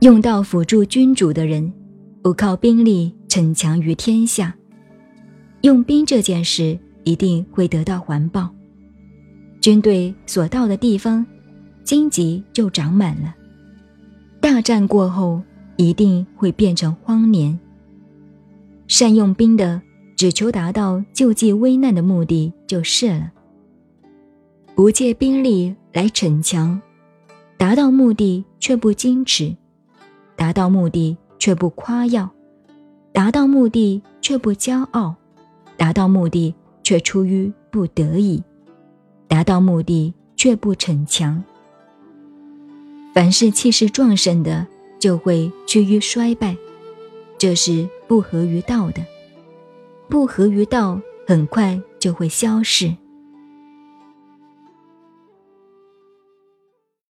用道辅助君主的人，不靠兵力逞强于天下。用兵这件事一定会得到环报。军队所到的地方，荆棘就长满了。大战过后，一定会变成荒年。善用兵的，只求达到救济危难的目的就是了。不借兵力来逞强，达到目的却不矜持。达到目的却不夸耀，达到目的却不骄傲，达到目的却出于不得已，达到目的却不逞强。凡是气势壮盛的，就会趋于衰败，这是不合于道的。不合于道，很快就会消逝。